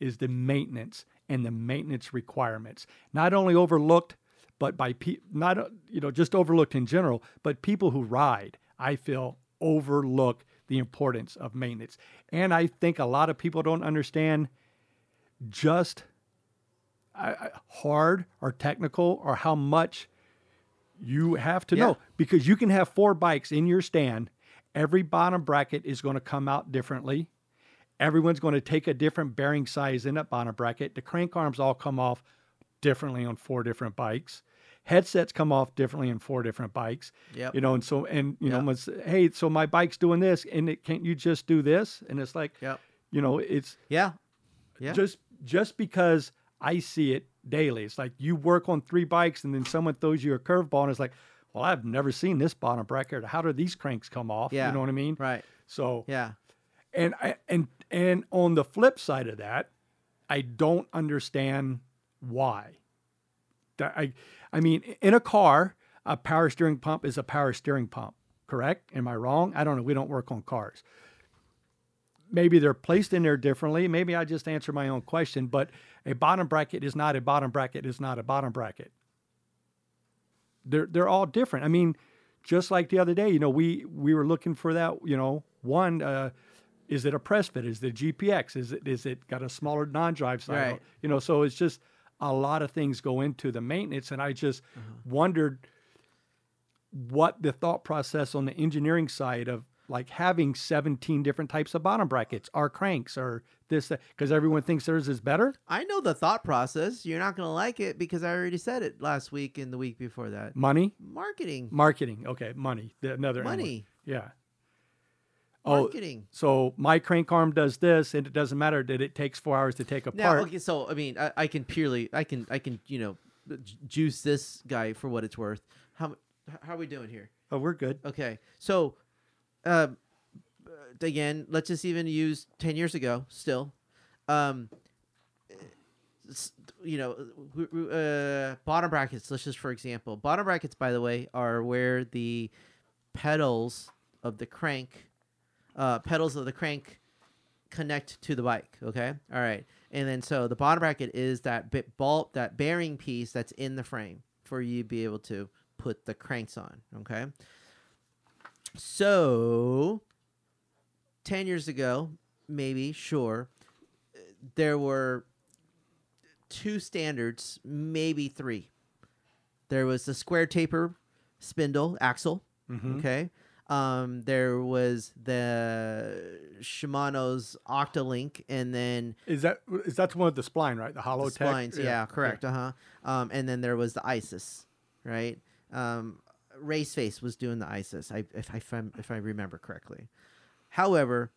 is the maintenance and the maintenance requirements. Not only overlooked, but by pe- not you know just overlooked in general, but people who ride, I feel overlook the importance of maintenance. And I think a lot of people don't understand just hard or technical or how much you have to
Yeah.
know because you can have four bikes in your stand. Every bottom bracket is going to come out differently. Everyone's going to take a different bearing size in that bottom bracket. The crank arms all come off differently on four different bikes. Headsets come off differently on four different bikes.
Yeah.
You know, and so and you know,
Yeah.
hey, so my bike's doing this, and it can't you just do this? And it's like,
Yep.
you know, it's
Yeah. Yeah.
just just because I see it daily. It's like you work on three bikes and then someone throws you a curveball and it's like, well, I've never seen this bottom bracket. How do these cranks come off?
Yeah.
You know what I mean?
Right.
So
Yeah.
and I and and on the flip side of that, I don't understand why. I I mean, in a car, a power steering pump is a power steering pump, correct? Am I wrong? I don't know. We don't work on cars. Maybe they're placed in there differently. Maybe I just answer my own question, but a bottom bracket is not a bottom bracket is not a bottom bracket. They're they're all different. I mean, just like the other day, you know, we we were looking for that, you know, one uh, is it a press fit? Is it a GXP? Is it is it got a smaller non-drive side?
Right.
You know, so it's just a lot of things go into the maintenance, and I just wondered what the thought process on the engineering side of like having 17 different types of bottom brackets or cranks or this because everyone thinks theirs is better.
I know the thought process. You're not gonna like it because I already said it last week and the week before that.
Money,
Marketing.
marketing, okay, money, the, another.
Money.
yeah. Oh,
Marketing.
so my crank arm does this, and it doesn't matter that it takes four hours to take
Now,
apart.
okay, so I mean, I, I can purely, I can, I can, you know, juice this guy for what it's worth. How, how are we doing here?
Oh, we're good.
Okay, so, uh, again, let's just even use ten years ago. Still, um, you know, uh, bottom brackets. Let's just for example, bottom brackets. By the way, are where the pedals of the crank, uh, pedals of the crank, connect to the bike. Okay, all right, and then so the bottom bracket is that bit ball, that bearing piece that's in the frame for you to be able to put the cranks on. Okay. So, 10 years ago, maybe, sure, there were two standards, maybe three. There was the square taper spindle axle,
Mhm.
okay? Um, there was the Shimano's Octalink, and then
Is that is that the one with the spline, right? The hollow
the splines. Yeah, correct. Uh huh. Um, and then there was the ISIS, right? Um, Race Face was doing the ISIS, I, if I if, I remember correctly. However,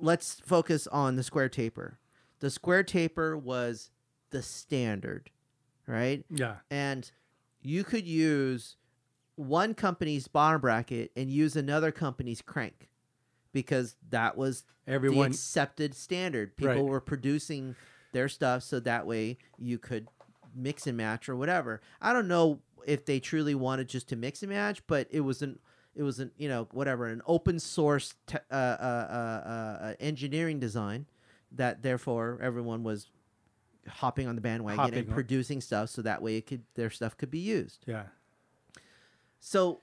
let's focus on the square taper. The square taper was the standard, right?
Yeah.
and you could use one company's bottom bracket and use another company's crank because that was the
Everyone.
accepted standard. People
Right.
were producing their stuff so that way you could mix and match or whatever. I don't know if they truly wanted just to mix and match, but it was an it was an you know whatever an open source te- uh, uh, uh, uh, engineering design that therefore everyone was hopping on the bandwagon
Hopping
and
on-
producing stuff so that way it could their stuff could be used.
Yeah.
So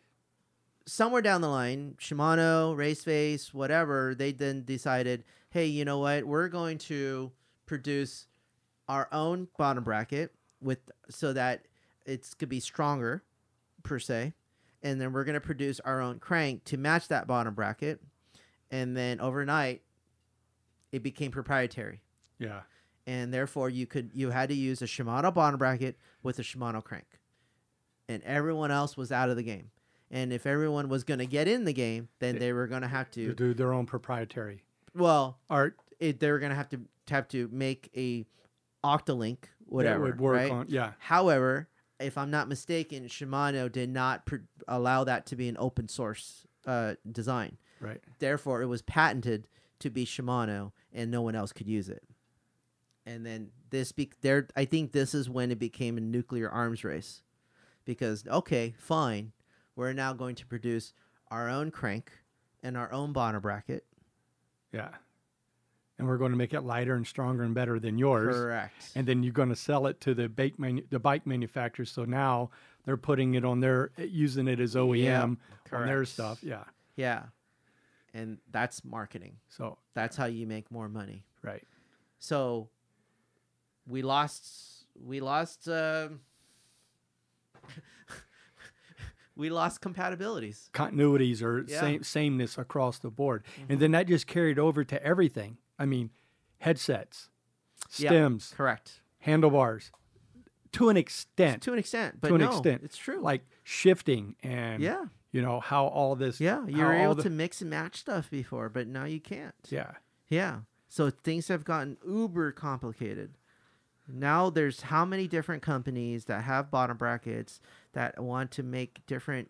somewhere down the line, Shimano, Raceface, whatever, they then decided, hey, you know what? We're going to produce our own bottom bracket with so that it's could be stronger per se. And then we're going to produce our own crank to match that bottom bracket. And then overnight it became proprietary.
Yeah.
And therefore you could you had to use a Shimano bottom bracket with a Shimano crank. and everyone else was out of the game. And if everyone was going to get in the game, then
They-
they were going to have
to do their own proprietary
Well,
art
it, they were going to have to have to make a Octalink, whatever.
that would work
right?
on. Yeah,
However, if I'm not mistaken, Shimano did not pr- allow that to be an open source uh, design.
right.
Therefore, it was patented to be Shimano, and no one else could use it. And then this, be- there, I think this is when it became a nuclear arms race, because okay, fine, we're now going to produce our own crank and our own bottom bracket.
Yeah, and we're going to make it lighter and stronger and better than yours.
Correct.
and then you're going to sell it to the bike manu- the bike manufacturers. So now they're putting it on their using it as OEM on their stuff. Yeah.
yeah, and that's marketing.
So
That's how you make more money.
right.
So we lost we lost uh, we lost compatibilities.
Continuities or
Yeah.
same sameness across the board,
Mm-hmm.
and then that just carried over to everything. I mean, headsets,
Yeah.
stems,
Correct.
handlebars, to an extent.
To an extent, but
to an
no,
extent,
it's true.
Like shifting and
yeah,
you know how all this.
yeah, you were able
the-
to mix and match stuff before, but now you can't.
Yeah.
Yeah. So things have gotten uber complicated. Now there's how many different companies that have bottom brackets that want to make different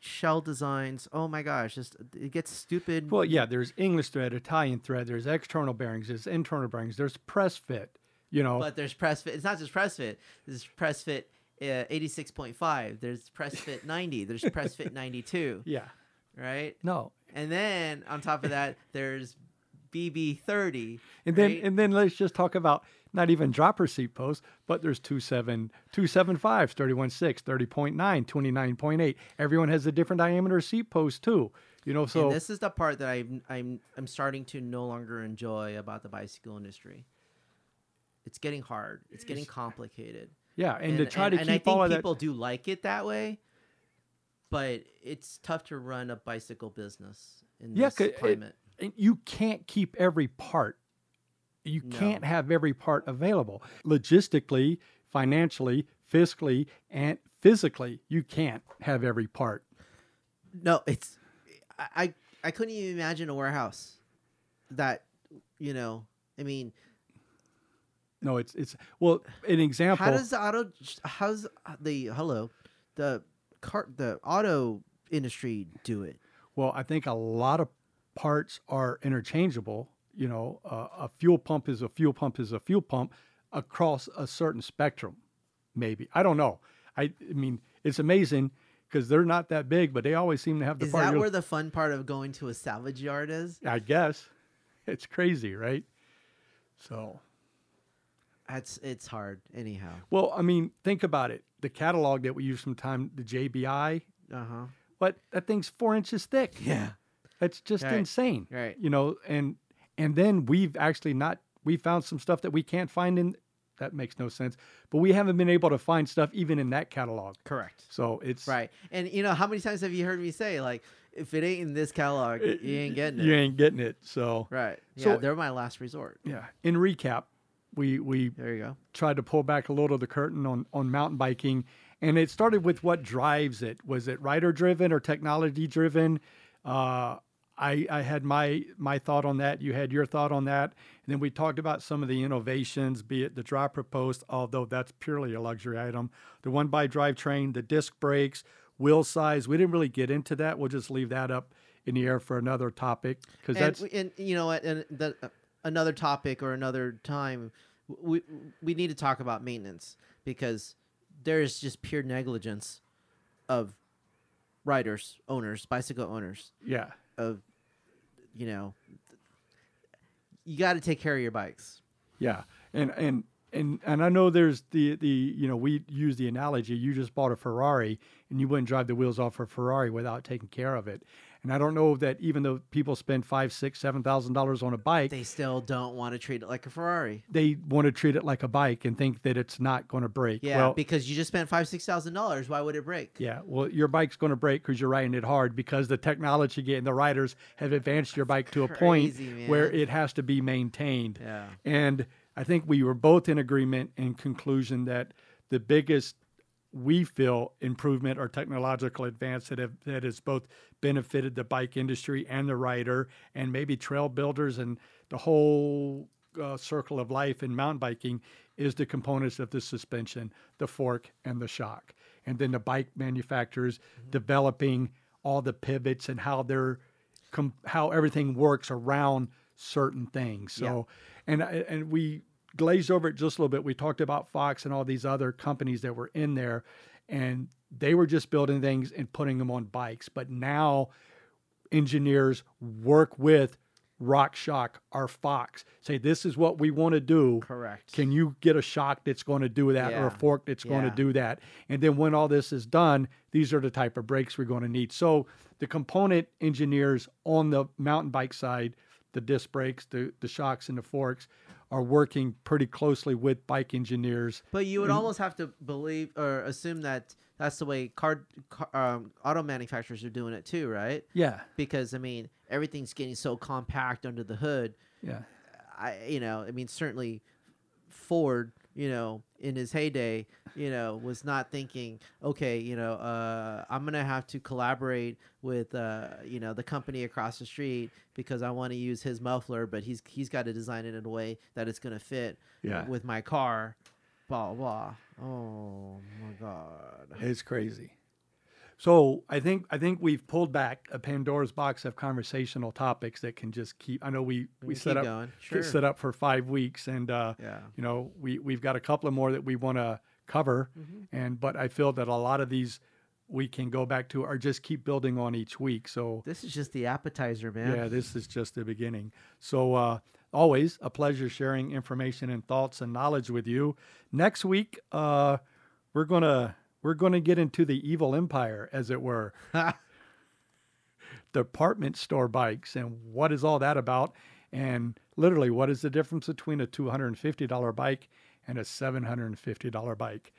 shell designs. Oh my gosh, just it gets stupid.
Well, yeah, there's English thread, Italian thread, there's external bearings, there's internal bearings, there's press fit, you know.
But there's press fit. It's not just press fit. There's press fit uh, 86.5. There's press fit 90. There's press fit 92.
yeah.
Right.
No.
And then on top of that, there's BB 30.
And then
right?
and then let's just talk about not even dropper seat posts, but there's 27 275s, 31.6, 30.9, 29.8. Everyone has a different diameter seat post too. You know, so
and this is the part that I'm I'm I'm starting to no longer enjoy about the bicycle industry. It's getting hard. It's getting complicated.
yeah, and, to try
and,
to
and
keep
I think
all of
people
that
do like it that way, but it's tough to run a bicycle business in
Yeah,
this
it-
climate.
and you can't keep every part. You
No.
can't have every part available. Logistically, financially, fiscally, and physically, you can't have every part.
No, it's I, I couldn't even imagine a warehouse that you know. I mean,
No, it's it's well, an example.
how does the auto? How's the hello, the car the auto industry do it?
Well, I think a lot of parts are interchangeable. You know, uh, a fuel pump is a fuel pump is a fuel pump across a certain spectrum. Maybe I don't know. I, I mean, it's amazing because they're not that big, but they always seem to have the
Is
part.
that where the fun part of going to a salvage yard is?
I guess it's crazy, right? So,
That's it's hard anyhow.
well, I mean, think about it. The catalog that we use from time, the JBI,
Uh huh.
but that thing's four inches thick.
Yeah.
That's just
Right.
insane.
Right.
You know, and and then we've actually not we found some stuff that we can't find in that makes no sense. But we haven't been able to find stuff even in that catalog.
Correct.
So it's
Right. And you know how many times have you heard me say like, if it ain't in this catalog,
it-
you ain't getting it.
You ain't getting it. So
Right. Yeah.
So-
they're my last resort.
yeah. In recap, we we
There you go.
tried to pull back a little of the curtain on on mountain biking, and it started with what drives it. Was it rider driven or technology driven? Uh, I, I had my my thought on that. You had your thought on that, and then we talked about some of the innovations, be it the dropper post, although that's purely a luxury item. The one by drivetrain, the disc brakes, wheel size. We didn't really get into that. We'll just leave that up in the air for another topic because
And,
that's
and you know? And the, uh, another topic or another time, we we need to talk about maintenance because there is just pure negligence of riders, owners, bicycle owners
yeah.
Of you know you got to take care of your bikes.
Yeah, and and and and I know there's the the you know we use the analogy. You just bought a Ferrari, and you wouldn't drive the wheels off a Ferrari without taking care of it. And I don't know that even though people spend five, six, seven thousand dollars on a bike,
They still don't want to treat it like a Ferrari.
they want to treat it like a bike and think that it's not going to break.
Yeah,
well,
because you just spent five six thousand dollars. Why would it break?
yeah, well, your bike's going to break because you're riding it hard because the technology and the riders have advanced your bike to a point
crazy,
where it has to be maintained.
Yeah.
And I think we were both in agreement in conclusion that the biggest we feel improvement or technological advance that have that has both benefited the bike industry and the rider and maybe trail builders and the whole uh, circle of life in mountain biking is the components of the suspension, the fork, and the shock. And then the bike manufacturers mm-hmm. developing all the pivots and how they're com- how everything works around certain things. So, yeah. and and we glazed over it just a little bit. We talked about Fox and all these other companies that were in there, and they were just building things and putting them on bikes. But now engineers work with RockShox or Fox. Say, this is what we want to do.
Correct.
Can you get a shock that's going to do that yeah. or a fork that's yeah. going to do that? And then when all this is done, these are the type of brakes we're going to need. So the component engineers on the mountain bike side, the disc brakes, the, the shocks, and the forks, are working pretty closely with bike engineers.
But you would and, almost have to believe or assume that that's the way car, car um, auto manufacturers are doing it too, right?
Yeah.
Because I mean, everything's getting so compact under the hood.
Yeah.
I you know, I mean certainly Ford, you know, in his heyday, you know, was not thinking, okay, you know, uh, I'm gonna have to collaborate with, uh, you know, the company across the street because I want to use his muffler, but he's he's got to design it in a way that it's gonna fit
yeah.
with my car. Blah blah. Oh my god,
it's crazy. So I think I think we've pulled back a Pandora's box of conversational topics that can just keep. I know we we, we set up
sure.
set up for five weeks, and uh,
yeah.
you know we we've got a couple of more that we want to cover, mm-hmm. and but I feel that a lot of these we can go back to or just keep building on each week. So
this is just the appetizer, man.
Yeah, this is just the beginning. So uh, always a pleasure sharing information and thoughts and knowledge with you. Next week, uh, we're gonna we're going to get into the evil empire, as it were. Department store bikes and what is all that about? And literally, what is the difference between a $250 bike and a $750 bike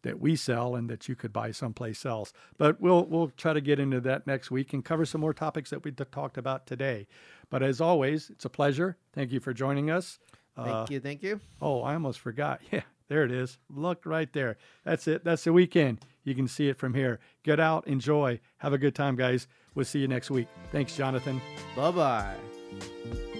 that we sell and that you could buy someplace else? But we'll we'll try to get into that next week and cover some more topics that we talked about today. But as always, it's a pleasure. Thank you for joining us.
Thank uh, you. Thank you.
Oh, I almost forgot. Yeah. There it is. Look right there. That's it. That's the weekend. You can see it from here. Get out, enjoy, have a good time, guys. We'll see you next week. Thanks, Jonathan.
Bye bye.